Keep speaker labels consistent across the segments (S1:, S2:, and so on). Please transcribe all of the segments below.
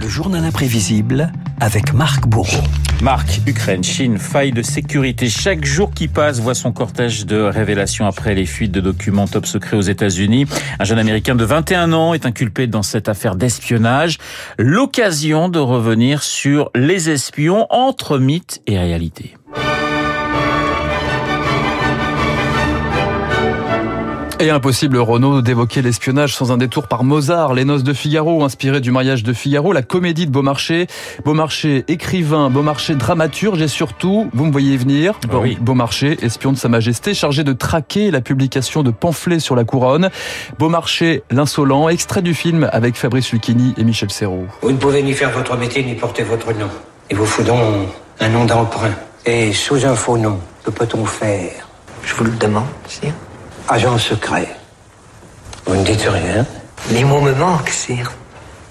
S1: Le journal imprévisible avec Marc Bourreau.
S2: Marc, Ukraine, Chine, faille de sécurité. Chaque jour qui passe voit son cortège de révélations après les fuites de documents top secrets aux États-Unis. Un jeune américain de 21 ans est inculpé dans cette affaire d'espionnage. L'occasion de revenir sur les espions entre mythe et réalité.
S3: Et impossible, Renaud, d'évoquer l'espionnage sans un détour par Mozart, Les Noces de Figaro, inspiré du mariage de Figaro, la comédie de Beaumarchais. Beaumarchais, écrivain, Beaumarchais, dramaturge et surtout, vous me voyez venir,
S2: oui.
S3: Beaumarchais, espion de Sa Majesté, chargé de traquer la publication de pamphlets sur la couronne. Beaumarchais, l'insolent, extrait du film avec Fabrice Lucchini et Michel Serrault.
S4: Vous ne pouvez ni faire votre métier ni porter votre nom. Il vous faut donc un nom d'emprunt. Et sous un faux nom, que peut-on faire?
S5: Je vous le demande, sire.
S4: Agent secret. Vous ne dites rien
S5: Les mots me manquent, sire.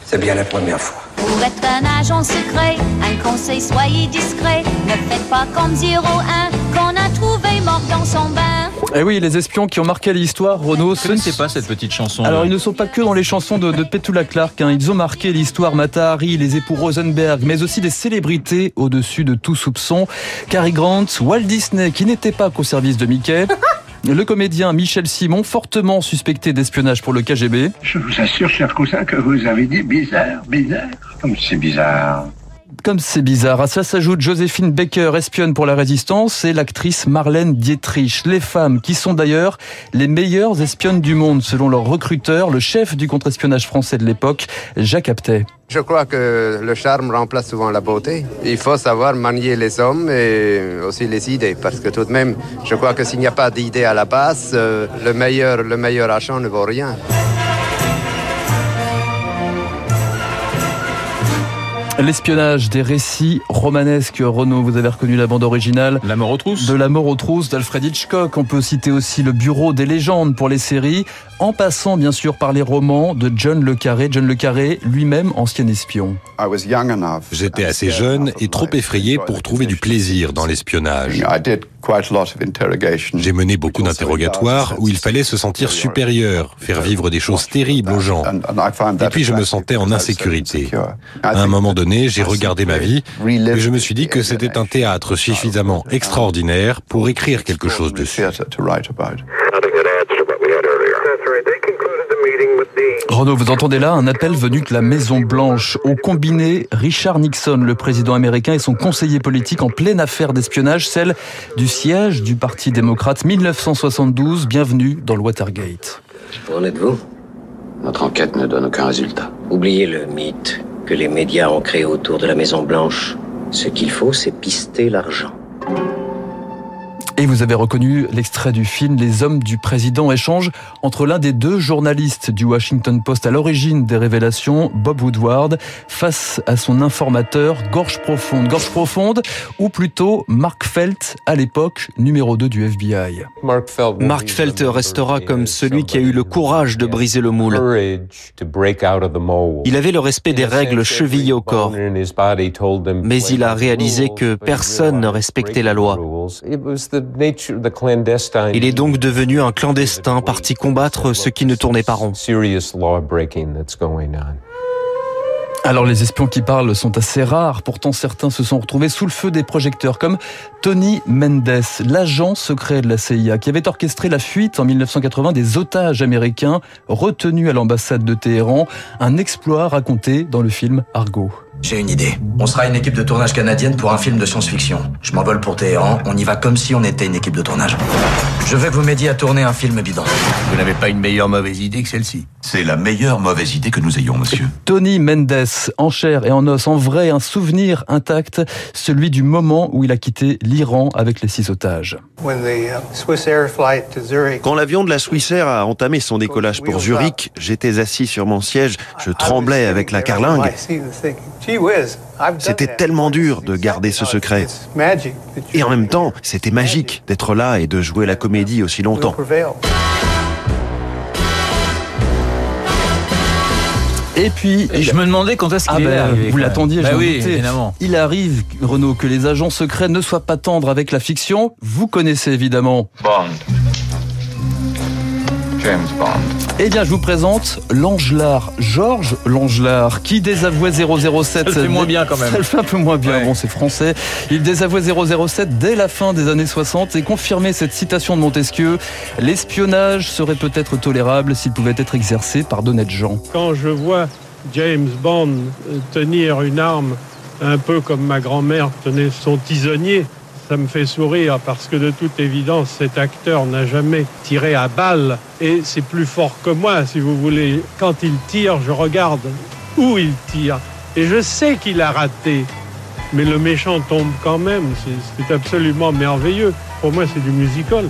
S4: C'est bien la première fois.
S6: Pour être un agent secret, un conseil, soyez discret. Ne faites pas comme 01 qu'on a trouvé mort dans son bain.
S3: Eh oui, les espions qui ont marqué l'histoire, Renaud.
S2: Je ne sais pas cette petite chanson.
S3: Alors, ils ne sont pas que dans les chansons de, de Petula Clark. Hein. Ils ont marqué l'histoire Mata Hari, les époux Rosenberg, mais aussi des célébrités au-dessus de tout soupçon. Cary Grant, Walt Disney, qui n'était pas qu'au service de Mickey. Le comédien Michel Simon, fortement suspecté d'espionnage pour le KGB.
S7: Je vous assure, cher cousin, que vous avez dit bizarre, bizarre. Comme c'est bizarre.
S3: Comme c'est bizarre. À ça s'ajoute Joséphine Baker, espionne pour la résistance, et l'actrice Marlène Dietrich. Les femmes qui sont d'ailleurs les meilleures espionnes du monde, selon leur recruteur, le chef du contre-espionnage français de l'époque, Jacques Aptet.
S8: Je crois que le charme remplace souvent la beauté. Il faut savoir manier les hommes et aussi les idées, parce que tout de même, je crois que s'il n'y a pas d'idée à la base, euh, le meilleur, le meilleur achat ne vaut rien.
S3: L'espionnage des récits romanesques. Renaud, vous avez reconnu la bande originale.
S2: La mort aux trousses.
S3: De La mort aux trousses d'Alfred Hitchcock. On peut citer aussi Le Bureau des légendes pour les séries, en passant bien sûr par les romans de John Le Carré. John Le Carré, lui-même ancien espion.
S9: J'étais assez jeune et trop effrayé pour trouver du plaisir dans l'espionnage. J'ai mené beaucoup d'interrogatoires où il fallait se sentir supérieur, faire vivre des choses terribles aux gens. Et puis je me sentais en insécurité. À un moment donné, j'ai regardé ma vie et je me suis dit que c'était un théâtre suffisamment extraordinaire pour écrire quelque chose dessus.
S3: Renaud, vous entendez là un appel venu de la Maison Blanche. Au combiné, Richard Nixon, le président américain, et son conseiller politique en pleine affaire d'espionnage, celle du siège du Parti démocrate 1972. Bienvenue dans le Watergate.
S4: Où en êtes-vous?
S10: Notre enquête ne donne aucun résultat.
S4: Oubliez le mythe que les médias ont créé autour de la Maison Blanche. Ce qu'il faut, c'est pister l'argent.
S3: Et vous avez reconnu l'extrait du film Les hommes du président échange entre l'un des deux journalistes du Washington Post à l'origine des révélations, Bob Woodward, face à son informateur Gorge Profonde. Gorge Profonde, ou plutôt Mark Felt, à l'époque numéro 2 du FBI.
S11: Mark Felt restera comme celui qui a eu le courage de briser le moule. Il avait le respect des règles chevillées au corps, mais il a réalisé que personne ne respectait la loi. Il est donc devenu un clandestin parti combattre ce qui ne tournait pas rond.
S3: Alors les espions qui parlent sont assez rares, pourtant certains se sont retrouvés sous le feu des projecteurs, comme Tony Mendes, l'agent secret de la CIA, qui avait orchestré la fuite en 1980 des otages américains retenus à l'ambassade de Téhéran, un exploit raconté dans le film Argo.
S12: J'ai une idée. On sera une équipe de tournage canadienne pour un film de science-fiction. Je m'envole pour Téhéran, on y va comme si on était une équipe de tournage. Je vais vous m'aider à tourner un film bidon.
S13: Vous n'avez pas une meilleure mauvaise idée que celle-ci
S14: C'est la meilleure mauvaise idée que nous ayons, monsieur.
S3: Tony Mendes, en chair et en os, en vrai, un souvenir intact, celui du moment où il a quitté l'Iran avec les six otages.
S15: Quand l'avion de la Swissair a entamé son décollage pour Zurich, j'étais assis sur mon siège, je tremblais avec la carlingue. C'était tellement dur de garder ce secret. Et en même temps, c'était magique d'être là et de jouer la comédie aussi longtemps.
S3: Et puis,
S2: Et je me demandais quand est-ce qu'il
S3: ah
S2: est
S3: ben,
S2: arrivé,
S3: vous l'attendiez,
S2: Bah oui, évidemment.
S3: Il arrive, Renaud, que les agents secrets ne soient pas tendres avec la fiction. Vous connaissez évidemment.
S14: Bond.
S3: James Bond. Eh bien, je vous présente l'Angelard, Georges Langelard, qui désavouait 007. Ça
S2: le fait moins bien quand même.
S3: Ça le fait un peu moins bien, bon c'est français. Il désavouait 007 dès la fin des années 60 et confirmait cette citation de Montesquieu, l'espionnage serait peut-être tolérable s'il pouvait être exercé par d'honnêtes gens.
S16: Quand je vois James Bond tenir une arme un peu comme ma grand-mère tenait son tisonnier, ça me fait sourire parce que de toute évidence, cet acteur n'a jamais tiré à balle et c'est plus fort que moi, si vous voulez. Quand il tire, je regarde où il tire et je sais qu'il a raté. Mais le méchant tombe quand même, c'est absolument merveilleux. Pour moi, c'est du musical.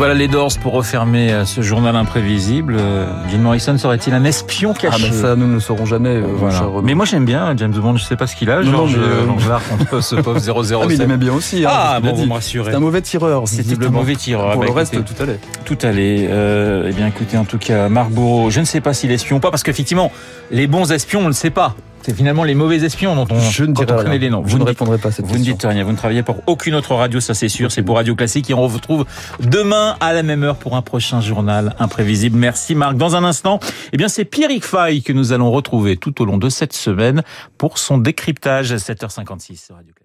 S2: Voilà les Doors pour refermer euh, ce journal imprévisible. Euh, Jim Morrison serait-il un espion caché
S3: Ah mais ça nous ne le saurons jamais. Euh,
S2: voilà. Mais moi j'aime bien James Bond, je sais pas ce qu'il a. Georges Langelard contre ce pauvre 007.
S3: Ah mais il aimait bien aussi. Hein,
S2: ah bon, vous me rassurez.
S3: C'est un mauvais tireur.
S2: C'était un mauvais tireur.
S3: Pour bah, le reste, tout allait.
S2: Tout allait. Euh, eh bien écoutez, en tout cas, Marc Bourreau, je ne sais pas s'il est espion ou pas, parce qu'effectivement, les bons espions, on ne le sait pas. C'est finalement les mauvais espions dont on,
S3: je ne rien.
S2: les noms.
S3: Je
S2: vous
S3: ne
S2: dites,
S3: répondrai pas à cette
S2: Vous
S3: question.
S2: ne dites rien. Vous ne travaillez pour aucune autre radio, ça c'est sûr. C'est pour Radio Classique et on vous retrouve demain à la même heure pour un prochain journal imprévisible. Merci Marc. Dans un instant, eh bien c'est Pierrick Fay que nous allons retrouver tout au long de cette semaine pour son décryptage à 7h56 sur Radio Classique.